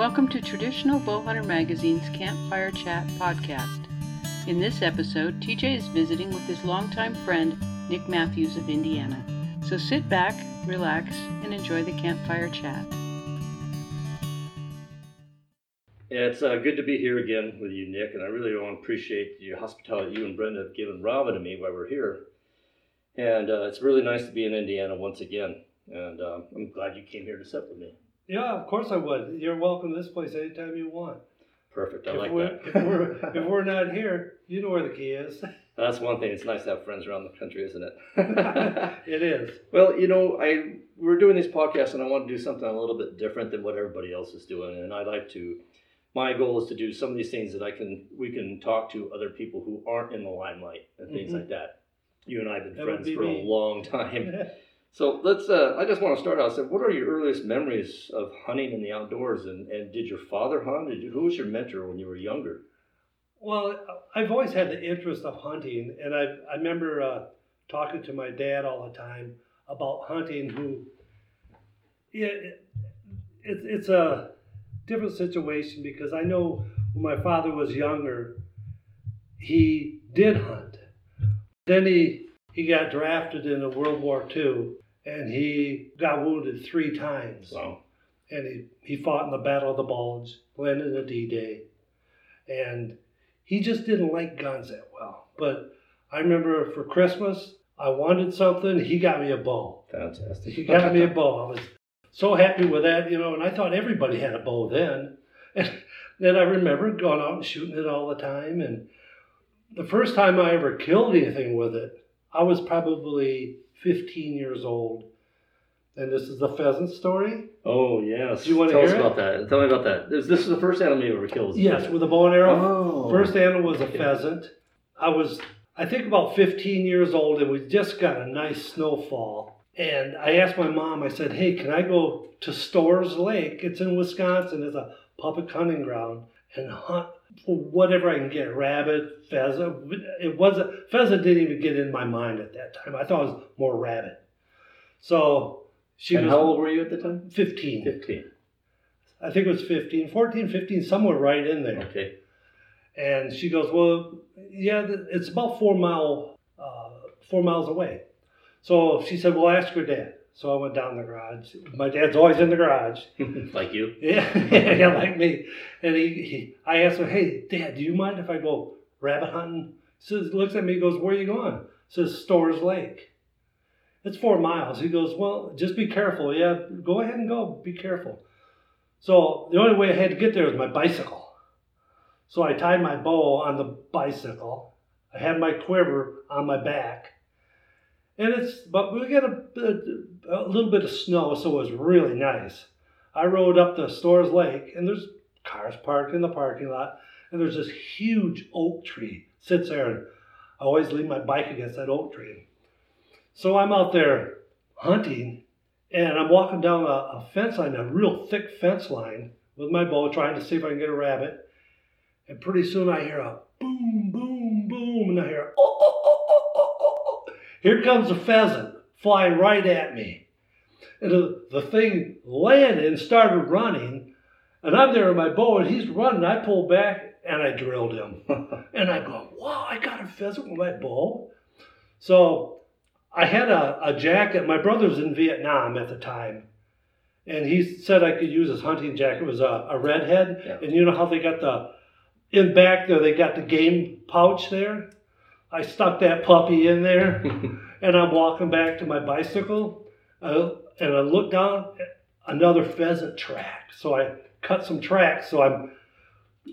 welcome to Traditional Bowhunter Magazine's Campfire Chat podcast. In this episode, TJ is visiting with his longtime friend, Nick Mathews of Indiana. So sit back, relax, and enjoy the campfire chat. It's uh, good to be here again with you, Nick, and I really want to appreciate the hospitality you and Brenda have given Robin and me while we're here. And uh, it's really nice to be in Indiana once again, and uh, I'm glad you came here to sit with me. Yeah, of course I would. You're welcome to this place anytime you want. Perfect, I if like we're, that. if we're if we're not here, you know where the key is. That's one thing. It's nice to have friends around the country, isn't it? it is. Well, you know, I we're doing these podcasts, and I want to do something a little bit different than what everybody else is doing, and I'd like to. My goal is to do some of these things that I can we can talk to other people who aren't in the limelight and things Mhm. like that. You and I have been That friends be for me. a long time. So let's. Uh, I just want to start out. So, what are your earliest memories of hunting in the outdoors? And, and did your father hunt? You, who was your mentor when you were younger? Well, I've always had the interest of hunting, and I I remember uh, talking to my dad all the time about hunting. Who, yeah, it, it's it's a different situation because I know when my father was younger, he did hunt. Then he he got drafted in the World War II, and he got wounded three times So, and he, he fought in the Battle of the Bulge, landed in D Day. and he just didn't like guns that well. But I remember for Christmas, I wanted something. He got me a bow. fantastic. He got me a bow. I was so happy with that, you know. And I thought everybody had a bow then. And then I remember going out and shooting it all the time. And the first time I ever killed anything with it, I was probably 15 years old. And this is the pheasant story. Oh yes. Do you wanna Tell us it? about that. Tell me about that. This, this is the first animal you ever killed. Yes, with a bow and arrow. Oh. First animal was a pheasant. I was, I think, about 15 years old, and we just got a nice snowfall. And I asked my mom, I said, hey, can I go to Storrs Lake? It's in Wisconsin, it's a public hunting ground, and hunt whatever I can get rabbit, pheasant. It wasn't, pheasant didn't even get in my mind at that time. I thought it was more rabbit. So she and was how old were you at the time? 15. Fifteen. I think it was 15, 14, 15, somewhere right in there. Okay. And she goes, well, yeah, it's about four mile, uh, four miles away. So she said, well, ask your dad. So I went down the garage. My dad's always in the garage. like you. Yeah, yeah, like me. And he, he, I asked him, hey, Dad, do you mind if I go rabbit hunting? He says, looks at me, he goes, where are you going? Says Storrs Lake. It's four miles. He goes, well, just be careful. Yeah, go ahead and go. Be careful. So the only way I had to get there was my bicycle. So I tied my bow on the bicycle. I had my quiver on my back. And it's, but we got a, a, a little bit of snow, so it was really nice. I rode up to Storrs Lake, and there's cars parked in the parking lot, and there's this huge oak tree sits there, and I always leave my bike against that oak tree. So I'm out there hunting, and I'm walking down a, a fence line, a real thick fence line, with my bow, trying to see if I can get a rabbit. And pretty soon I hear a boom, boom, boom, and I hear oh, oh, oh, oh. Here comes a pheasant flying right at me. And the, thing landed and started running. And I'm there with my bow, and he's running. I pull back and I drilled him. and I go, wow, I got a pheasant with my bow. So I had a, a jacket. My brother was in Vietnam at the time. And he said I could use his hunting jacket. It was a, a redhead. Yeah. And you know how they got the, in back there, they got the game pouch there? I stuck that puppy in there and I'm walking back to my bicycle, uh, and I look down, another pheasant track. So I cut some tracks. So I'm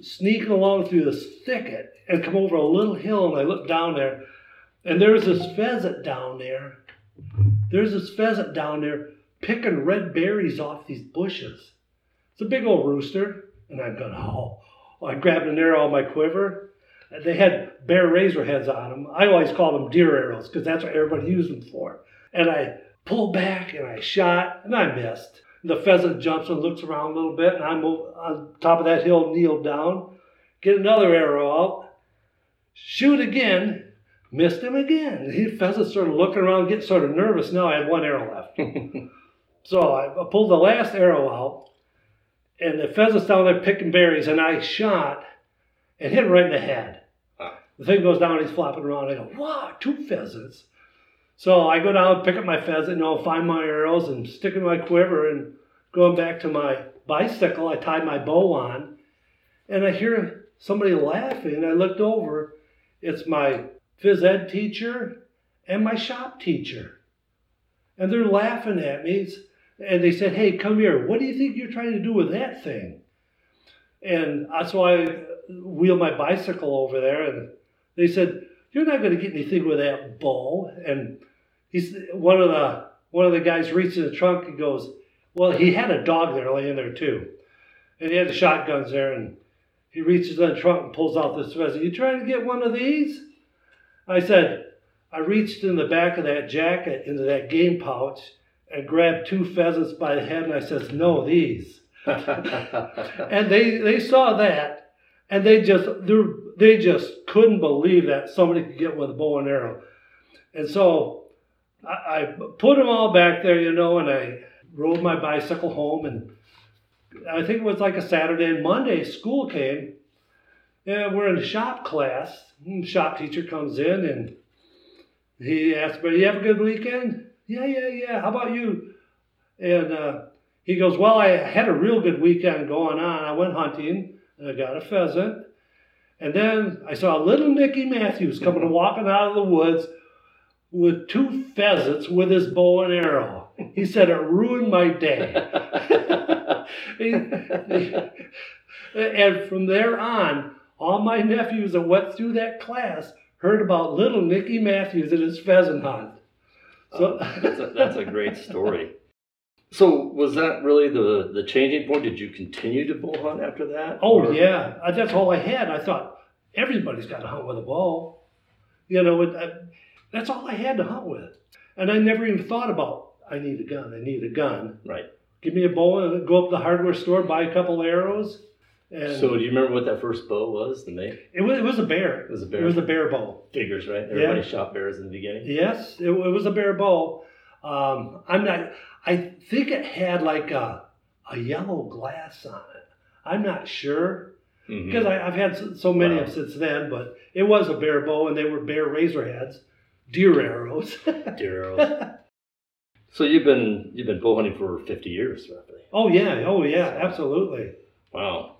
sneaking along through this thicket and come over a little hill, and I look down there, and there's this pheasant down there. There's this pheasant down there picking red berries off these bushes. It's a big old rooster, and I'm going, oh. I grabbed an arrow on my quiver. They had bear razor heads on them. I always called them deer arrows because that's what everybody used them for. And I pulled back and I shot and I missed. The pheasant jumps and looks around a little bit, and I'm on top of that hill, kneeled down, get another arrow out, shoot again, missed him again. The pheasant started looking around, getting sort of nervous. Now I had one arrow left. So I I pulled the last arrow out, and the pheasant's down there picking berries, and I shot and hit him right in the head. Ah. The thing goes down, he's flopping around. I go, wow, two pheasants. So I go down, pick up my pheasant, you know, find my arrows and stick in my quiver and going back to my bicycle, I tied my bow on and I hear somebody laughing. I looked over, it's my phys ed teacher and my shop teacher. And they're laughing at me. And they said, Hey, come here. What do you think you're trying to do with that thing? And uh, so I wheeled my bicycle over there and they said, You're not going to get anything with that bow. And he's one of the one of the guys reaches in the trunk and goes, Well, he had a dog there laying there too. And he had the shotguns there and he reaches in the trunk and pulls out this pheasant. You trying to get one of these? I said, I reached in the back of that jacket into that game pouch and grabbed two pheasants by the head and I says, No, these. and they they saw that and they just they just couldn't believe that somebody could get with a bow and arrow. And so I, I put them all back there, you know, and I rode my bicycle home and I think it was like a Saturday and Monday school came. And we're in shop class. Shop teacher comes in and he asked me, You have a good weekend? Yeah, yeah, yeah. How about you? And uh, he goes, Well, I had a real good weekend going on. I went hunting and I got a pheasant. And then I saw little Nicky Mathews coming walking out of the woods with two pheasants with his bow and arrow. He said it ruined my day. and from there on, all my nephews that went through that class heard about little Nicky Mathews and his pheasant hunt. So Oh, that's, a, that's a great story. So was that really the the changing point? Did you continue to bow hunt after that? Oh Or- yeah, that's all I had. I thought everybody's got to hunt with a bow. You know, it, I, that's all I had to hunt with, and I never even thought about I need a gun. I need a gun. Right. Give me a bow and go up to the hardware store, buy a couple arrows, and So do you remember what that first bow was? The make? it was it was a bear. It was a bear. It was a bear bow. Figures, right? Everybody shot bears in the beginning. Yes, it, it was a bear bow. Um, I'm not. I think it had like a a yellow glass on it. I'm not sure. Mhm. because I, I've had so, so many Wow. of since then. But it was a bear bow, and they were bear razor heads, deer arrows. Deer arrows. So you've been you've been bow hunting for fifty years, roughly. oh yeah, oh yeah, absolutely. Wow,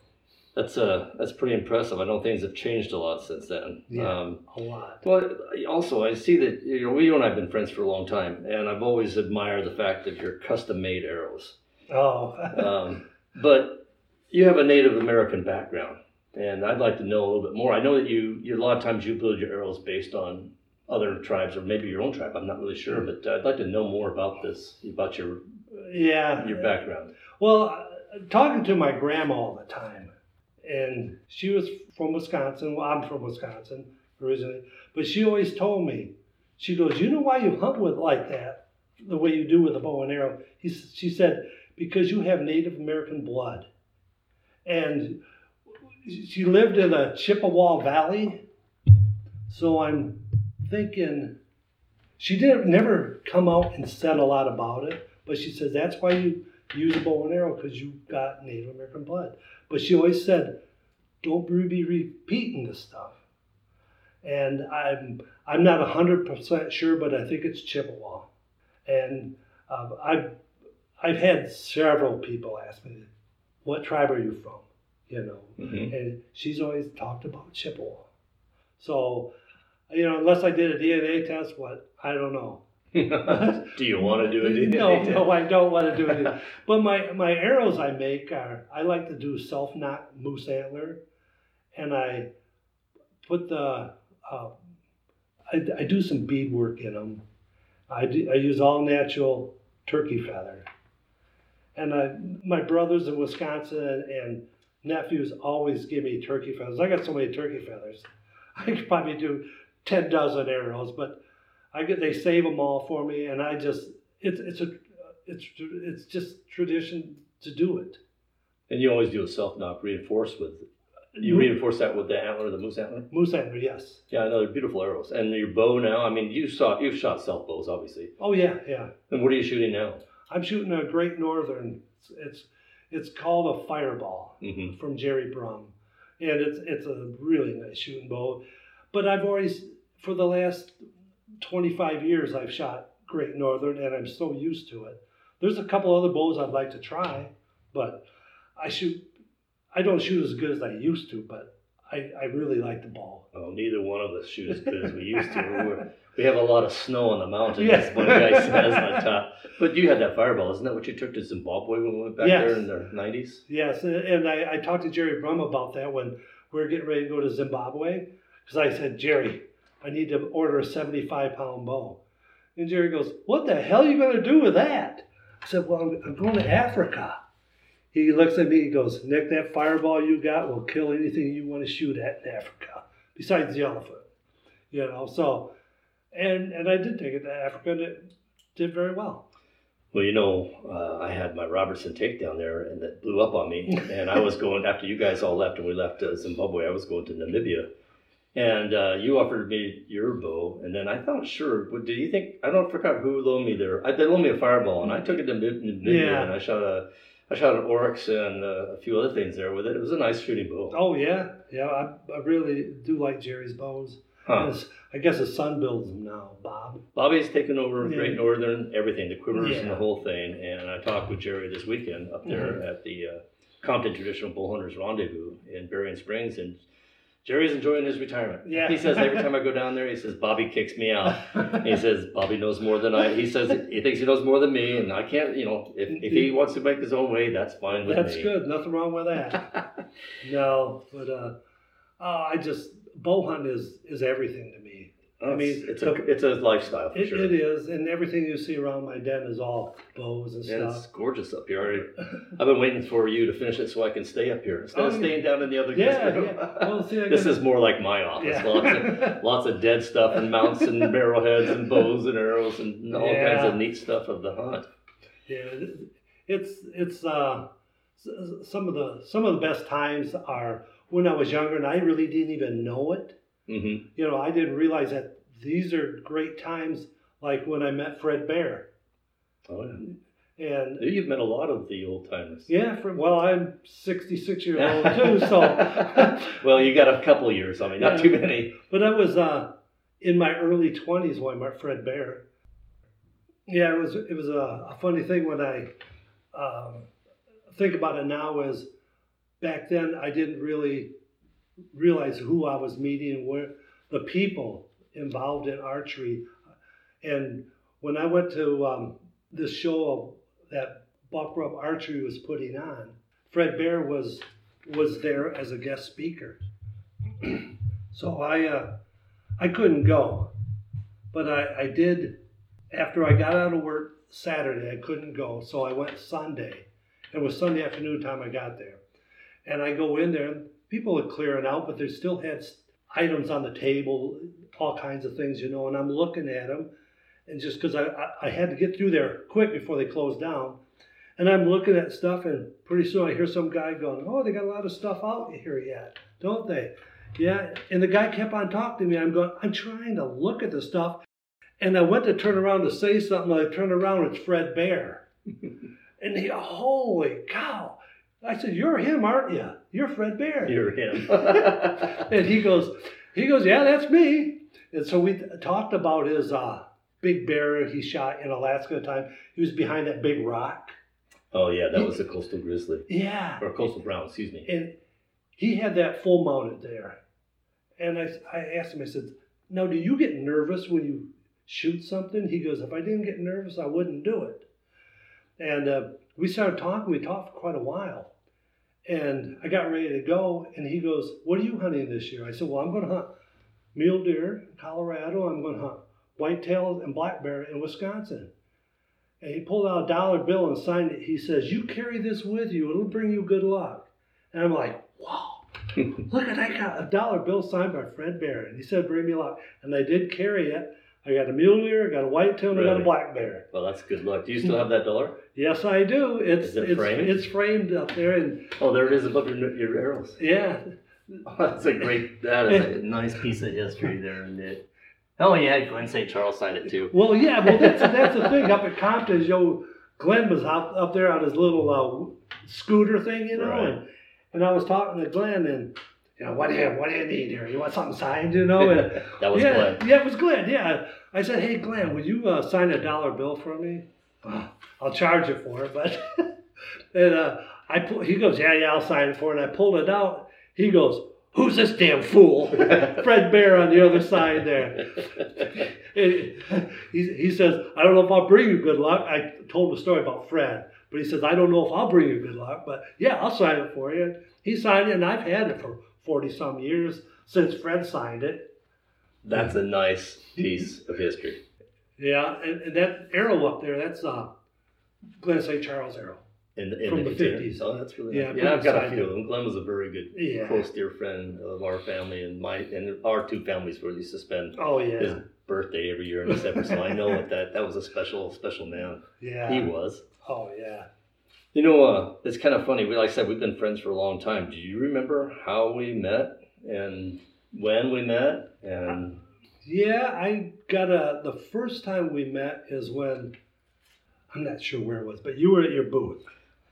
that's uh that's pretty impressive. I know things have changed a lot since then. Yeah. Um, A lot. well, also I see that you know you and I have been friends for a long time, and I've always admired the fact that you're custom made arrows. Oh, Um, but you have a Native American background, and I'd like to know a little bit more. I know that you, you a lot of times you build your arrows based on other tribes or maybe your own tribe. I'm not really sure, but I'd like to know more about this, about your yeah. your background. Well, uh, talking to my grandma all the time, and she was from Wisconsin. Well, I'm from Wisconsin originally, but she always told me, she goes, "You know why you hunt with like that, the way you do with a bow and arrow?" He, she said, "Because you have Native American blood." And she lived in the Chippewa Valley, so I'm thinking she didn't never come out and said a lot about it, but she says that's why you use a bow and arrow because you got Native American blood. But she always said, don't be repeating this stuff. And I'm I'm not hundred percent sure, but I think it's Chippewa. And um, I've I've had several people ask me, "What tribe are you from?" You know, Mhm. and she's always talked about Chippewa. So, you know, unless I did a DNA test, what I don't know. do you want to do it? No, no, I don't want to do it. But my my arrows I make are I like to do self nock moose antler, and I put the uh, I, I do some bead work in them. I do, I use all natural turkey feather, and I my brothers in Wisconsin and nephews always give me turkey feathers. I got so many turkey feathers, I could probably do ten dozen arrows, but I get they save them all for me, and I just it's it's a it's it's just tradition to do it. And you always do a self nock reinforced with. You reinforce that with the antler, the moose antler. Moose antler, yes. Yeah, I know they're beautiful arrows. And your bow now. I mean, you saw you've shot self bows, obviously. Oh yeah, yeah. And what are you shooting now? I'm shooting a Great Northern. It's, it's It's called a Fireball hmm from Jerry Brum, and it's it's a really nice shooting bow. But I've always, for the last 25 years, I've shot Great Northern, and I'm so used to it. There's a couple other bows I'd like to try, but I shoot. I don't shoot as good as I used to, but I, I really like the ball. Well, neither one of us shoot as good as we used to. We're, we have a lot of snow on the mountain, Yeah. as one guy says on top. But you had that fireball, isn't that what you took to Zimbabwe when we went back Yes. there in the 90s? Yes, and- and I, I talked to Jerry Brum about that when we were getting ready to go to Zimbabwe, because I said, Jerry, I need to order a 75 pound bow. And Jerry goes, What the hell are you going to do with that? I said, Well, I'm, going to Africa. He looks at me, he goes, Nick, that fireball you got will kill anything you want to shoot at in Africa, besides the elephant. You know, so, and and I did take it to Africa, and it did very well. Well, you know, uh, I had my Robertson takedown there, and that blew up on me. And I was going after you guys all left, and we left uh, Zimbabwe. I was going to Namibia, and uh, you offered me your bow, and then I thought, sure. What do you think I don't forget who loaned me there? I, they loaned me a fireball, and I took it to Namib- Namibia, Yeah. and I shot a, I shot an oryx and uh, a few other things there with it. It was a nice shooting bow. Oh, yeah, yeah, I, I really do like Jerry's bows. Huh. I guess his son builds them now, Bob. Bobby's taken over Yeah. Great Northern, everything, the quivers and the whole thing. And I talked with Jerry this weekend up there Mm-hmm. at the uh, Compton Traditional Bowhunters Rendezvous in Berrien Springs, and Jerry's enjoying his retirement. Yeah. He says every time I go down there, he says Bobby kicks me out. he says Bobby knows more than I. He says he thinks he knows more than me, and I can't. You know, if, if he wants to make his own way, that's fine with That's me. good. Nothing wrong with that. no, but uh, uh, I just bow hunting is is everything to me. I mean, it's a it's a lifestyle for It, sure. it is, and everything you see around my den is all bows and Yeah, it's gorgeous up here. I've been waiting for you to finish it so I can stay up here instead of Oh, staying down in the other Yeah, guest room. yeah. Well, see, this is more like my office. Yeah. Lots of lots of dead stuff and mounts and broadheads and bows and arrows and all kinds of neat stuff of the hunt. Yeah, it's it's uh, some of the some of the best times are when I was younger and I really didn't even know it. Hmm You know, I didn't realize that these are great times, like when I met Fred Bear, Oh, yeah. and You've met a lot of the old timers. yeah, for, well, I'm 66 years old too, so. well, you got a couple years on me, not Yeah. too many. But I was uh, in my early 20s when I met Fred Bear. Yeah, it was it was a, a funny thing when I um, think about it now. Is back then I didn't really realize who I was meeting, where the people involved in archery, and when I went to um, this show that Buck Rub Archery was putting on, Fred Bear was was there as a guest speaker. so I uh, I couldn't go, but I, I did after I got out of work Saturday. I couldn't go, so I went Sunday. It was Sunday afternoon time I got there, and I go in there. People are clearing out, but they still had items on the table, all kinds of things, you know. And I'm looking at them, and just because I, I I had to get through there quick before they closed down, and I'm looking at stuff, and pretty soon I hear some guy going, "Oh, they got a lot of stuff out here yet, don't they?" Yeah, and the guy kept on talking to me. I'm going, I'm trying to look at the stuff, and I went to turn around to say something. I turned around, it's Fred Bear, and he, holy cow! I said, "You're him, aren't you? You're Fred Bear." You're him. and he goes, he goes, yeah, that's me. And so we talked about his uh, big bear he shot in Alaska at the time. He was behind that big rock. oh yeah, that was a coastal grizzly Yeah. or coastal brown. Excuse me. And he had that full mounted there. And I, I asked him, I said, now do you get nervous when you shoot something? He goes, if I didn't get nervous, I wouldn't do it. And uh, we started talking. We talked for quite a while. And I got ready to go. And he goes, what are you hunting this year? I said, well, I'm going to hunt mule deer in Colorado. I'm going to hunt whitetail and black bear in Wisconsin. And he pulled out a dollar bill and signed it. He says, you carry this with you. It'll bring you good luck. And I'm like, wow. Look at I got a dollar bill signed by Fred Bear. And he said, bring me luck. And I did carry it. I got a mule deer, I got a whitetail, and I got a Really? black bear. Well, that's good luck. Do you still have that dollar? Yes, I do. It's Is it it's framed? it's framed up there, and Oh, there it is above your, your arrows. yeah, Oh, that's a great. That is a nice piece of history there, and it. Oh yeah, Glenn St. Charles signed it too. Well, yeah, well, that's, that's the thing. Up at Compton, Joe Glenn was out up there on his little uh, scooter thing, you know. Right. And, and I was talking to Glenn, and you know, what do you what do you need here? You want something signed, you know? And that was yeah, Glenn. yeah, it was Glenn. Yeah, I said, hey, Glenn, would you uh, sign a dollar bill for me? "Well, I'll charge you for it, but and uh, I pull, he goes, yeah, yeah, I'll sign it for it. And I pulled it out. He goes, who's this damn fool? Fred Bear on the other side there. He, he says, I don't know if I'll bring you good luck. I told him a story about Fred, but he says, I don't know if I'll bring you good luck, but yeah, I'll sign it for you. He signed it, and I've had it for 40 some years since Fred signed it. That's a nice piece of history. Yeah, and, and that arrow up there, that's uh, Glenn St. Charles arrow. In the, in From the. 50s. Oh, that's really Yeah, nice. Yeah, I've got a few of them. Glenn was a very good, Yeah. close, dear friend of our family, and my and our two families were used to spend Oh, yeah. his birthday every year in December. so I know that, that that was a special, special man. Yeah. He was. Oh, yeah. You know, uh, it's kind of funny. We, like I said, we've been friends for a long time. Do you remember how we met and when we met? And Yeah, I got a. The first time we met is when I'm not sure where it was, but you were at your booth,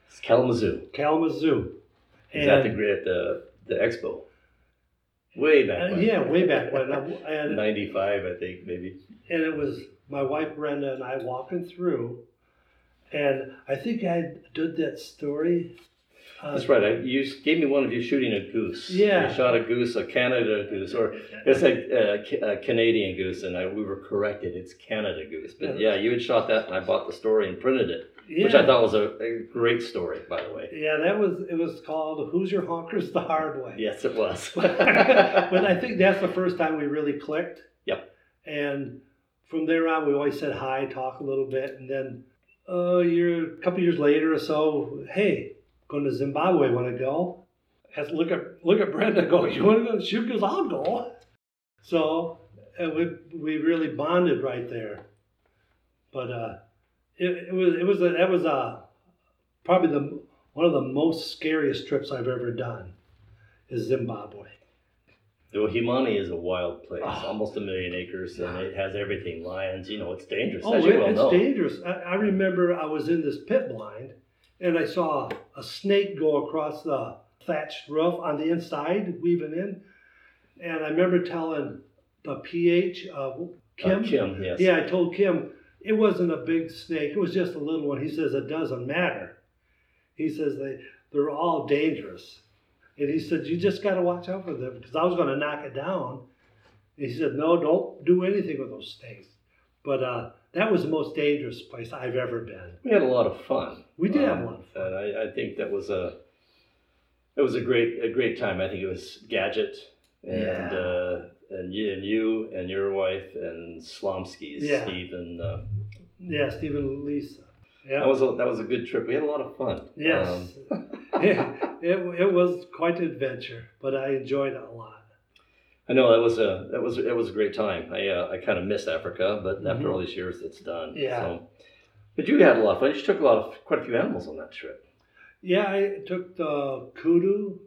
it's Kalamazoo. Kalamazoo. Is that the great the the expo? Way back. uh, when. yeah, way back when, and Ninety-five, I think, maybe. and it was my wife Brenda and I walking through, and I think I did that story. Uh, That's right. I, you gave me one of you shooting a goose. Yeah. You shot a goose, a Canada goose, or it's a, a, a Canadian goose, and I, we were corrected. It's Canada goose. But yeah, you had shot that, and I bought the story and printed it, Yeah. which I thought was a, a great story, by the way. Yeah, that was it. Was called "Who's Your Honkers the Hard Way." Yes, it was. but I think that's the first time we really clicked. Yep. And from there on, we always said hi, talk a little bit, and then a year, a couple years later or so, hey, going to Zimbabwe. Want to go? Has look at look at Brenda. Go. You want to go? She goes. I'll go. So we we really bonded right there. But uh, it, it was it was a, that was uh, probably the one of the most scariest trips I've ever done is Zimbabwe. Though Humani is a wild place, Oh. almost a million acres, and it has everything lions. You know, it's dangerous, Oh, it- well it's know. dangerous. I, I remember I was in this pit blind and I saw a snake go across the thatched roof on the inside, weaving in. And I remember telling the PH of Uh, Kim. Kim, yes. Yeah, I told Kim it wasn't a big snake. It was just a little one. He says it doesn't matter. He says they they're all dangerous. And he said you just got to watch out for them because I was going to knock it down. And he said no, don't do anything with those snakes. But uh, that was the most dangerous place I've ever been. We had a lot of fun. We did have Um, a lot of fun. And I, I think that was a it was a great a great time. I think it was Gadget and Yeah. uh, and you and you and your wife and Slomsky's Yeah. Steve and uh, Yeah, Stephen and Lisa. that was a, that was a good trip. We had a lot of fun. Yes. Um, it, it, it was quite an adventure, but I enjoyed it a lot. I know that was a that was it was a great time. I uh, I kind of miss Africa, but after Mhm. all these years, it's done. Yeah. So, but you had a lot of fun. You took a lot of quite a few animals on that trip. Yeah, I took the kudu,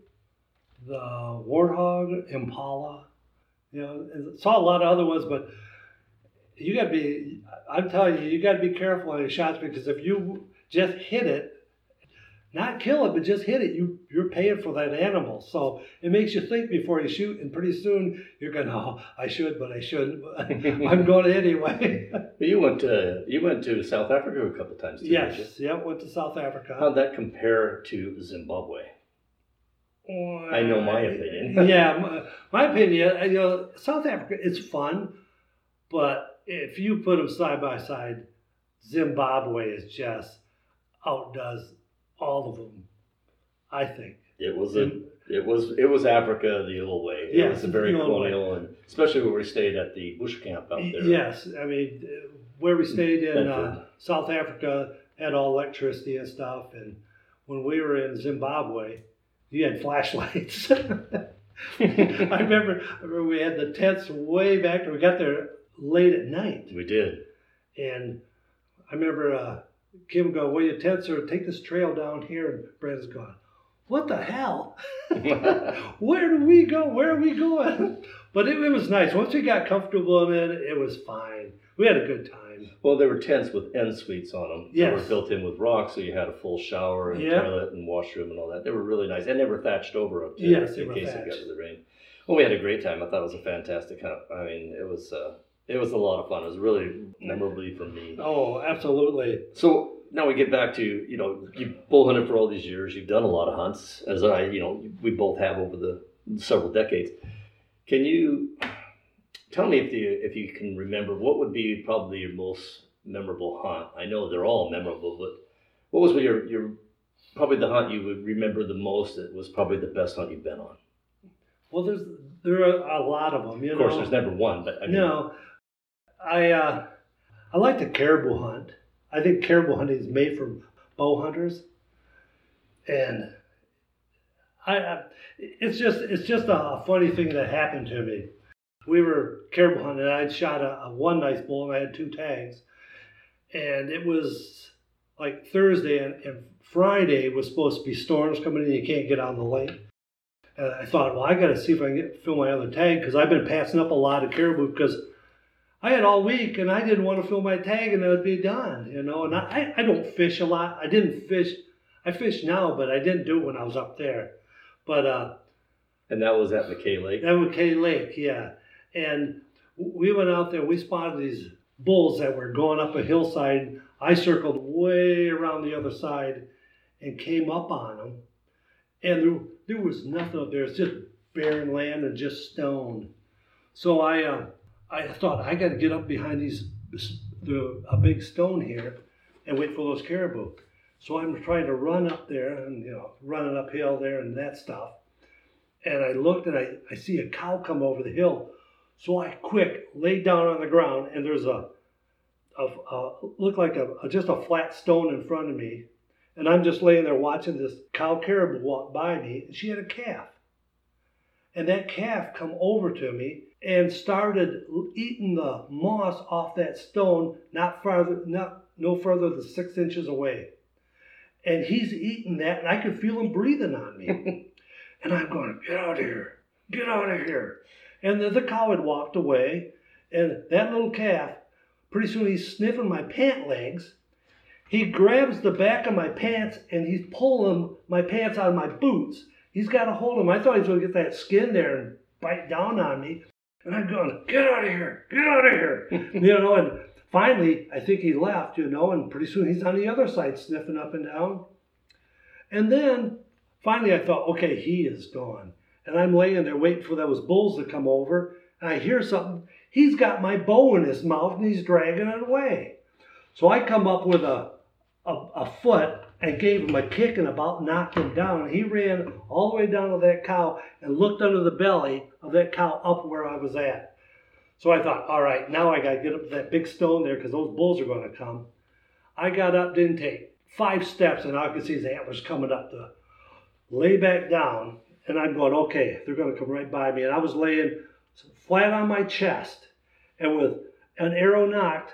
the warthog, impala. You know, saw a lot of other ones, but you got to be. I'm telling you, you got to be careful on your shots because if you just hit it, not kill it, but just hit it, you you're paying for that animal. So it makes you think before you shoot, and pretty soon you're going, "Oh, I should, but I shouldn't. I'm going anyway." You went to you went to South Africa a couple times. Too, didn't you? yes, yeah, went to South Africa. How'd that compare to Zimbabwe? I know my opinion. yeah, my, my opinion. You know, South Africa is fun, but if you put them side by side, Zimbabwe is just outdoes all of them. I think. It was a it was it was Africa the old way. It Yeah, was a very old way. colonial and especially where we stayed at the bush camp out there. Yes, I mean, uh, where we stayed in uh, South Africa had all electricity and stuff, and when we were in Zimbabwe, you had flashlights. I remember, I remember we had the tents way back. We got there late at night, We did. and I remember uh, Kim go, "Well, your tents are take this trail down here," and Brad's gone. What the hell? Where do we go? Where are we going? But it, it was nice. Once we got comfortable in it, it was fine. we had a good time. Well, there were tents with end suites on them. They Yes. were built in with rocks, so you had a full shower and Yeah. toilet and washroom and all that. They were really nice, and they were thatched over up too, Yes, in case it thatched. got to the rain. Well, we had a great time. I thought it was a fantastic hunt. I mean, it was uh, it was a lot of fun. It was really memorably for me. Oh, absolutely. So now we get back to you know you bull hunted for all these years. You've done a lot of hunts, as I you know we both have over the several decades. Can you tell me if you if you can remember what would be probably your most memorable hunt? I know they're all memorable, but what was your your probably the hunt you would remember the most? That was probably the best hunt you've been on. Well, there's there are a lot of them. You Of course, know? there's never one, but I mean, No, I uh, I like the caribou hunt. I think caribou hunting is made for bow hunters, and I, I it's just it's just a, funny thing that happened to me. We were caribou hunting. and I'd shot a, a one nice bull and I had two tags, and it was like Thursday and, and Friday was supposed to be storms coming in. You can't get on the lake. And I thought, well, I got to see if I can get, fill my other tag because I've been passing up a lot of caribou because I had all week and I didn't want to fill my tag and it would be done, you know. And I, I don't fish a lot. I didn't fish. I fish now, but I didn't do it when I was up there. But uh, and that was at McKay Lake. that was K Lake, yeah. And we went out there. We spotted these bulls that were going up a hillside. I circled way around the other side and came up on them. And there, there was nothing up there. It's just barren land and just stone. So I, uh, I thought I got to get up behind these, the, a big stone here, and wait for those caribou. So I'm trying to run up there and you know running uphill there and that stuff and I looked and I, I see a cow come over the hill. So I quick lay down on the ground and there's a, a, a like a, a- just a flat stone in front of me. And I'm just laying there watching this cow caribou walk by me and she had a calf. And that calf come over to me and started eating the moss off that stone not farther not no further than six inches away. And he's eating that and I could feel him breathing on me. And I'm going, get out of here, get out of here. And then the cow had walked away, and that little calf, pretty soon he's sniffing my pant legs. He grabs the back of my pants and he's pulling my pants out of my boots. He's got a hold of them. I thought he was going to get that skin there and bite down on me. And I'm going, get out of here, get out of here. you know, and finally, I think he left, you know, and pretty soon he's on the other side sniffing up and down. And then finally I thought, okay, he is gone. And I'm laying there waiting for those bulls to come over. And I hear something. He's got my bow in his mouth and he's dragging it away. So I come up with a, a, a foot and gave him a kick and about nocked him down. He ran all the way down to that cow and looked under the belly of that cow up where I was at. So I thought, all right, now I got to get up to that big stone there because those bulls are going to come. I got up, didn't take five steps, and I could see his antlers coming up the lay back down, and I'm going, okay, they're going to come right by me. And I was laying flat on my chest, and with an arrow knocked,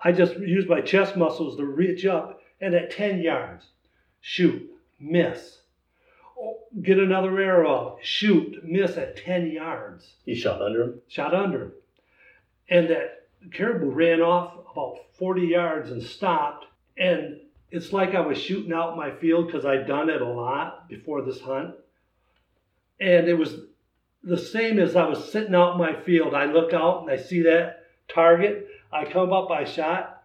I just used my chest muscles to reach up, and at 10 yards, shoot, miss. Oh, Get another arrow, shoot, miss at 10 yards. He shot under him. Shot under him. And that caribou ran off about 40 yards and stopped. And it's like I was shooting out my field because I'd done it a lot before this hunt. And it was the same as I was sitting out in my field. I look out and I see that target. I come up, I shot,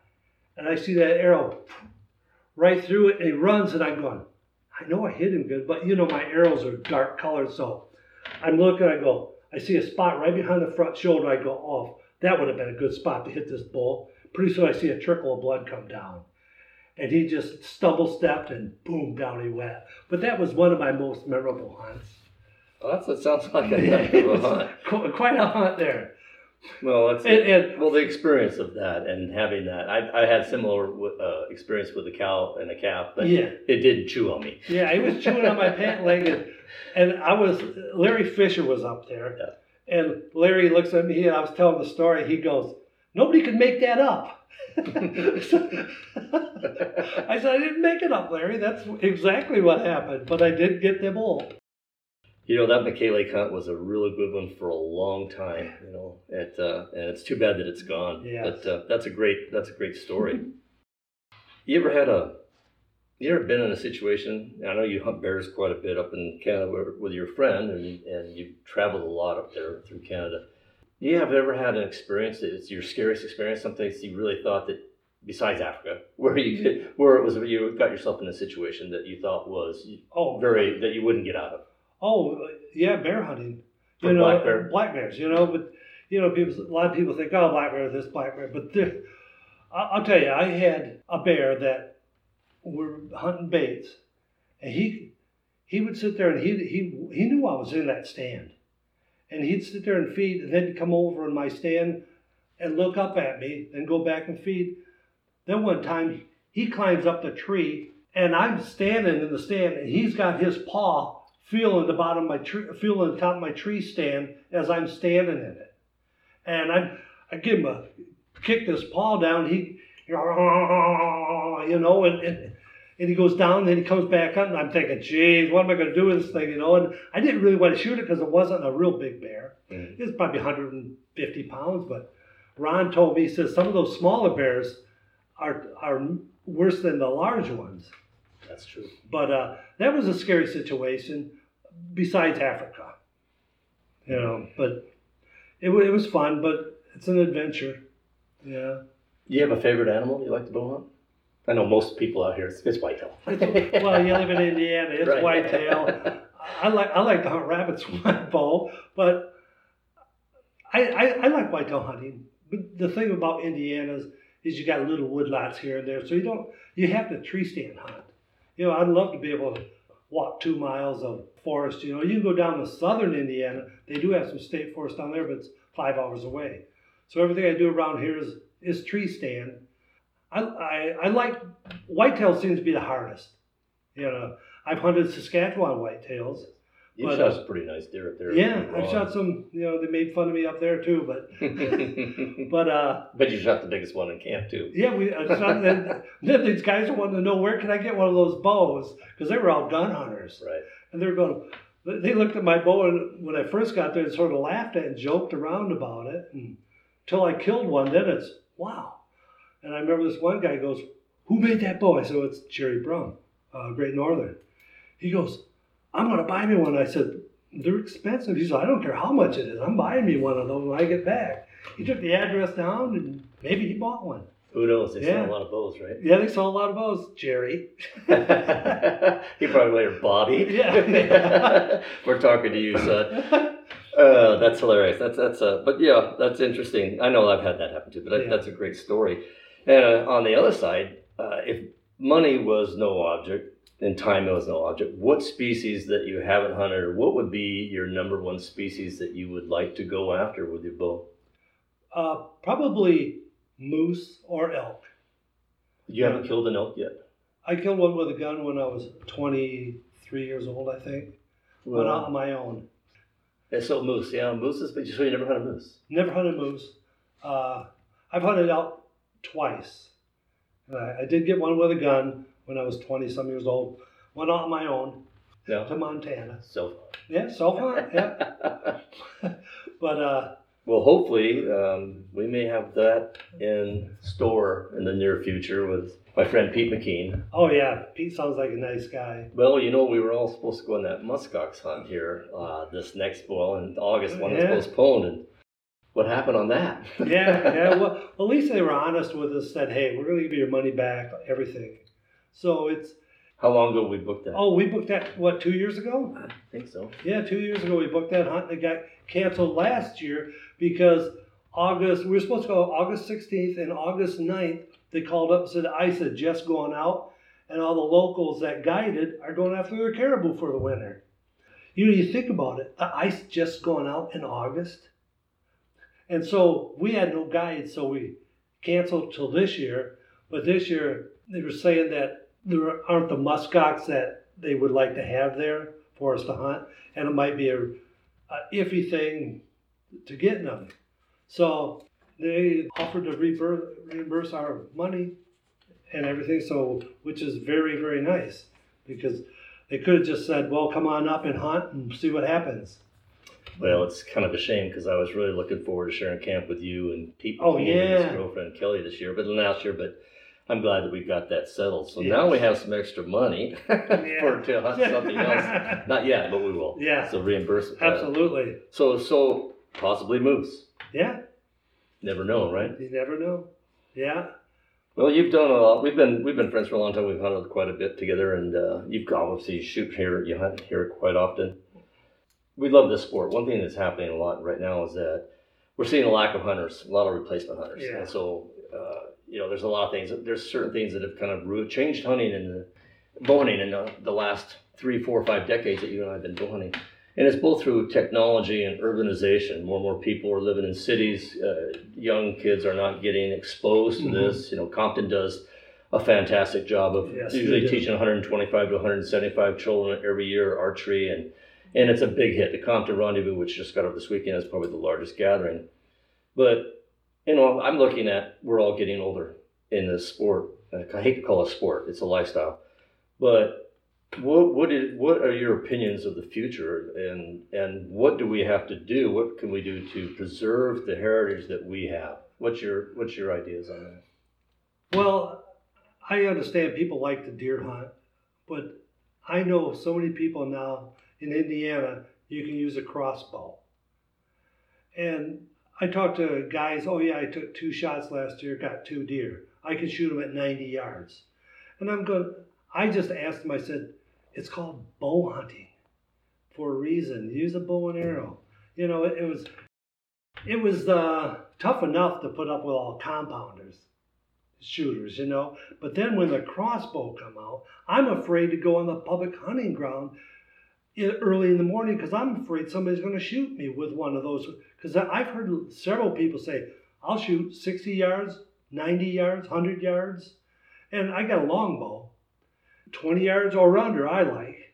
and I see that arrow right through it. And he runs, and I'm going, I know I hit him good, but you know, my arrows are dark colored. So I'm looking, I go, I see a spot right behind the front shoulder. I go, oh, that would have been a good spot to hit this bull. Pretty soon I see a trickle of blood come down. And he just stumble stepped and boom, down he went. But that was one of my most memorable hunts. Well, that's, that sounds like a heck a hunt. Quite a hunt there. Well, that's And, and well the experience of that and having that. I, I had similar uh, experience with a cow and a calf, but yeah, it didn't chew on me. yeah, he was chewing on my pant leg, and, and I was Larry Fisher was up there, and Larry looks at me, and I was telling the story. He goes, "Nobody could make that up." I said, "I didn't make it up, Larry. That's exactly what happened, but I did get the bull." You know that McKay Lake hunt was a really good one for a long time. You know, it, uh, and it's too bad that it's gone. Yes. But uh, that's a great that's a great story. you ever had a you ever been in a situation? I know you hunt bears quite a bit up in Canada with- with your friend, and and you traveled a lot up there through Canada. You have ever had an experience that it's your scariest experience, something you really thought that besides Africa, where you could, where it was you got yourself in a situation that you thought was Oh, very that you wouldn't get out of. Oh, yeah, bear hunting. For you know, black bear? black bears. You know, but you know, people. A lot of people think, oh, black bear, this black bear. But there, I'll tell you, I had a bear that we were hunting baits, and he he would sit there and he he he knew I was in that stand, and he'd sit there and feed, and then come over in my stand and look up at me, and go back and feed. Then one time he climbs up the tree, and I'm standing in the stand, and he's got his paw feeling the bottom of my tree, feeling the top of my tree stand as I'm standing in it, and I I give him a kick this paw down. He you know, and, and and he goes down, then he comes back up, and I'm thinking, geez, what am I going to do with this thing, you know? And I didn't really want to shoot it because it wasn't a real big bear. Mhm. It was probably 150 pounds, but Ron told me, he says some of those smaller bears are are worse than the large ones. That's true. But uh, that was a scary situation. Besides Africa, you know, but it, it was fun. But it's an adventure. Yeah. You have a favorite animal you like to bow hunt? I know most people out here it's, it's whitetail. It's- well, you live in Indiana. It's Right. whitetail. I like I like to hunt rabbits with my bow, but I, I I like whitetail hunting. But the thing about Indiana's is you got little woodlots here and there, so you don't you have to tree stand hunt. You know, I'd love to be able to walk two miles of forest. You know, you can go down to southern Indiana. They do have some state forest down there, but it's five hours away. So everything I do around here is is tree stand. I I, I like whitetail seems to be the hardest. You know, I've hunted Saskatchewan whitetails. You But, shot uh, some pretty nice deer up there. Yeah, I've shot some. You know, they made fun of me up there too, but but uh, but you shot the biggest one in camp too. yeah, we. I shot, and then these guys wanted to know where can I get one of those bows because they were all gun hunters, Right. and they were going. They looked at my bow and when I first got there, and sort of laughed at and joked around about it, and until I killed one. Then it's wow. And I remember this one guy goes, "Who made that bow?" I said, oh, "It's Jerry Brum, uh, Great Northern." He goes, "I'm going to buy me one." I said, "They're expensive." He said, "I don't care how much it is. I'm buying me one of those when I get back." He took the address down and maybe he bought one. Who knows? They Yeah. sell a lot of bows, right? Yeah, they sold a lot of bows, Jerry. he probably later Bobby. Yeah. We're talking to you, son. Uh, that's hilarious. That's that's uh, but yeah, that's interesting. I know I've had that happen too, but Yeah. that's a great story. And uh, on the other side, uh, if money was no object and time was no object, what species that you haven't hunted, or what would be your number one species that you would like to go after with your bow? Uh, probably moose or elk. You haven't killed an elk yet. I killed one with a gun when I was 23 years old, I think. Went out on my own. and so moose, yeah, mooses, but you so you never hunted moose. Never hunted moose. Uh, I've hunted elk twice. I, I did get one with a gun when I was 20 some years old. Went on my own No, to Montana. so far. Yeah, so far. Yeah. But uh, Well, hopefully, um, we may have that in store in the near future with my friend Pete McKean. oh yeah, Pete sounds like a nice guy. Well, you know, we were all supposed to go on that muskox hunt here uh, this next well in August. One was postponed, and what happened on that? Yeah, yeah. Well, at least they were honest with us. Said, hey, we're gonna give you your money back, everything. So it's How long ago we booked that? oh, we booked that what two years ago? I think so. Yeah, two years ago we booked that hunt and it got canceled last year because August, we were supposed to go August 16th and August 9th. They called up and said had just gone out and all the locals that guided are going after their caribou for the winter. You know, you think about it, the ice just gone out in August. And so we had no guides, so we canceled till this year. But this year they were saying that there aren't the muskox that they would like to have there for us to hunt, and it might be a, a iffy thing to get them. So they offered to reimburse, reimburse our money and everything, so which is very very nice because They could have just said, "Well, come on up and hunt and see what happens." Well, it's kind of a shame because I was really looking forward to sharing camp with you and Pete Oh, McKean and his girlfriend Kelly this year, but last year. But I'm glad that we've got that settled. So Yes. now we have some extra money yeah. for to hunt something else. Not yet, but we will. Yeah. So reimburse. uh, Absolutely. so so possibly moose. Yeah. Never know, right? You never know. Yeah. Well, you've done a lot. We've been we've been friends for a long time. We've hunted quite a bit together, and uh, you've obviously shoot here. You hunt here quite often. We love this sport. One thing that's happening a lot right now is that we're seeing a lack of hunters, a lot of replacement hunters, Yeah. and so uh, you know there's a lot of things. There's certain things that have kind of changed hunting and the bow hunting in the, the last three, four, five decades that you and I have been hunting. And it's both through technology and urbanization. More and more people are living in cities. Uh, young kids are not getting exposed to Mhm. this. You know, Compton does a fantastic job of Yes, usually teaching 125 to 175 children every year archery, and and it's a big hit. The Compton Rendezvous, which just got up this weekend, is probably the largest gathering. But you know, I'm looking at we're all getting older in this sport. I hate to call it sport; it's a lifestyle. But what what is what are your opinions of the future, and and what do we have to do? What can we do to preserve the heritage that we have? What's your what's your ideas on that? Well, I understand people like to deer hunt, but I know so many people now in Indiana you can use a crossbow. And I talked to guys, oh yeah, I took two shots last year, got two deer. I can shoot them at 90 yards. And I'm going, I just asked them, I said, it's called bow hunting for a reason. Use a bow and arrow. You know, it, it was, it was uh, tough enough to put up with all compounders shooters, you know. But then when the crossbow come out, I'm afraid to go on the public hunting ground early in the morning because I'm afraid somebody's going to shoot me with one of those. Because I've heard several people say, "I'll shoot 60 yards, 90 yards, 100 yards," and I got a longbow, 20 yards or under. I like,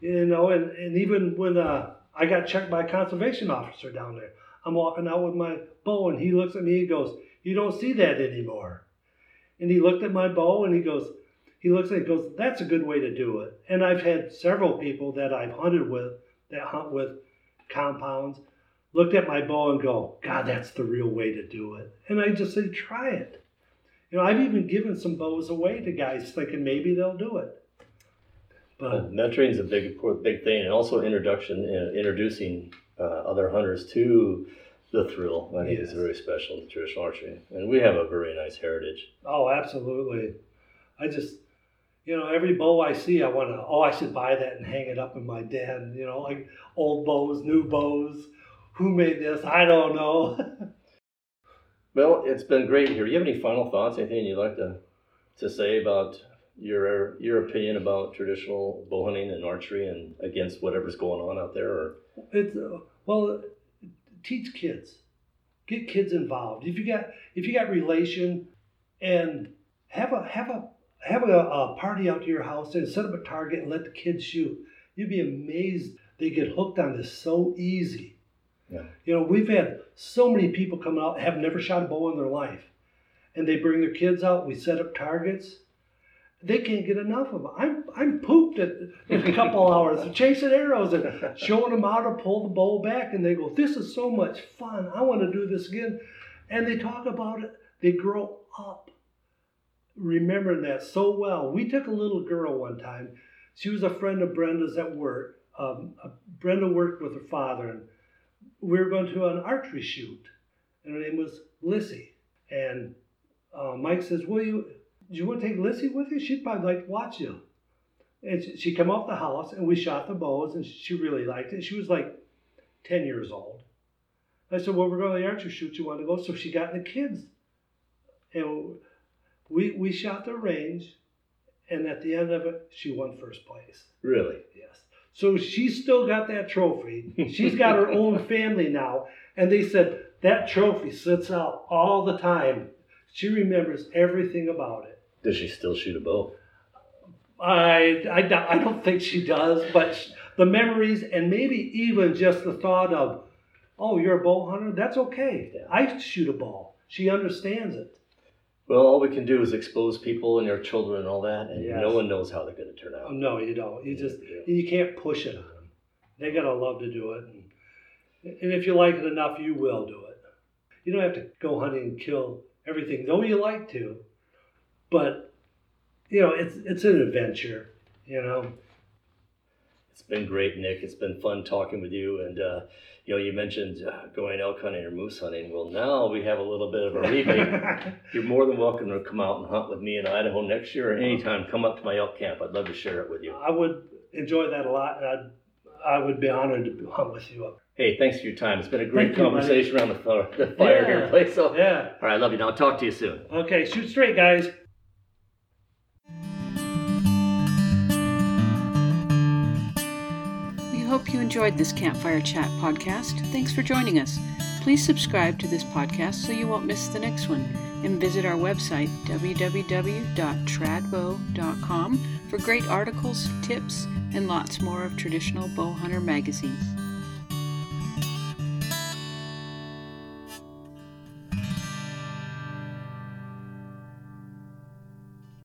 you know. And and even when uh, I got checked by a conservation officer down there, I'm walking out with my bow, and he looks at me. He goes, "You don't see that anymore." And he looked at my bow and he goes, he looks at it and goes, that's a good way to do it. And I've had several people that I've hunted with that hunt with compounds looked at my bow and go, God, that's the real way to do it. And I just say, try it. You know, I've even given some bows away to guys thinking maybe they'll do it. But mentoring is a big big thing, and also introduction, uh, introducing uh, other hunters to the thrill. I think Yes. is very special in traditional archery, and we have a very nice heritage. oh, absolutely. I just, you know, every bow I see, I want to, oh, I should buy that and hang it up in my den. You know, like old bows, new bows. Who made this? I don't know. Well, it's been great here. Do you have any final thoughts? Anything you'd like to to say about your your opinion about traditional bow hunting and archery, and against whatever's going on out there? Or It's uh, well, teach kids, get kids involved. If you got if you got relation, and have a have a have a, a party out to your house and set up a target and let the kids shoot. You'd be amazed they get hooked on this so easy. Yeah. You know, we've had so many people come out have never shot a bow in their life, and they bring their kids out. We set up targets. They can't get enough of them. I'm I'm pooped at, in a couple hours chasing arrows and showing them how to pull the bow back, and they go, "This is so much fun. I want to do this again." And they talk about it. They grow up remembering that so well. We took a little girl one time. She was a friend of Brenda's at work. Um, uh, Brenda worked with her father, and we were going to an archery shoot, and her name was Lissy. And uh, Mike says, "Will you? Do you want to take Lissy with you? She'd probably like to watch you." And she, she came off the house, and we shot the bows, and she really liked it. She was like ten years old. I said, "Well, we're going to the archery shoot. You want to go?" So she got the kids, and we we shot the range, and at the end of it, she won first place. really, Yes. So she's still got that trophy. She's got her own family now. And they said that trophy sits out all the time. She remembers everything about it. does she still shoot a bow? I, I, I don't think she does, but sh- the memories and maybe even just the thought of, oh, you're a bow hunter? That's okay. I shoot a bow. She understands it. Well, all we can do is expose people and their children and all that, and Yes. no one knows how they're going to turn out. Oh, no, you don't. You just Yeah. you can't push it on them. They gotta love to do it, and, and if you like it enough, you will do it. You don't have to go hunting and kill everything, though you like to. But you know, it's it's an adventure. You know, It's been great, Nick. It's been fun talking with you. And, uh, you know, you mentioned uh, going elk hunting or moose hunting. Well, now we have a little bit of a rebate. You're more than welcome to come out and hunt with me in Idaho next year or anytime. Come up to my elk camp. I'd love to share it with you. I would enjoy that a lot. and I'd, I would be honored to hunt with you up. Hey, thanks for your time. It's been a great Thank you, conversation around the, fire- the fire here, Yeah. place. So, Yeah. all right, I love you. Now, I'll talk to you soon. Okay. Shoot straight, guys. Hope you enjoyed this Campfire Chat podcast. Thanks for joining us. Please subscribe to this podcast so you won't miss the next one. And visit our website, www.tradbow.com, for great articles, tips, and lots more of traditional bow hunter magazines.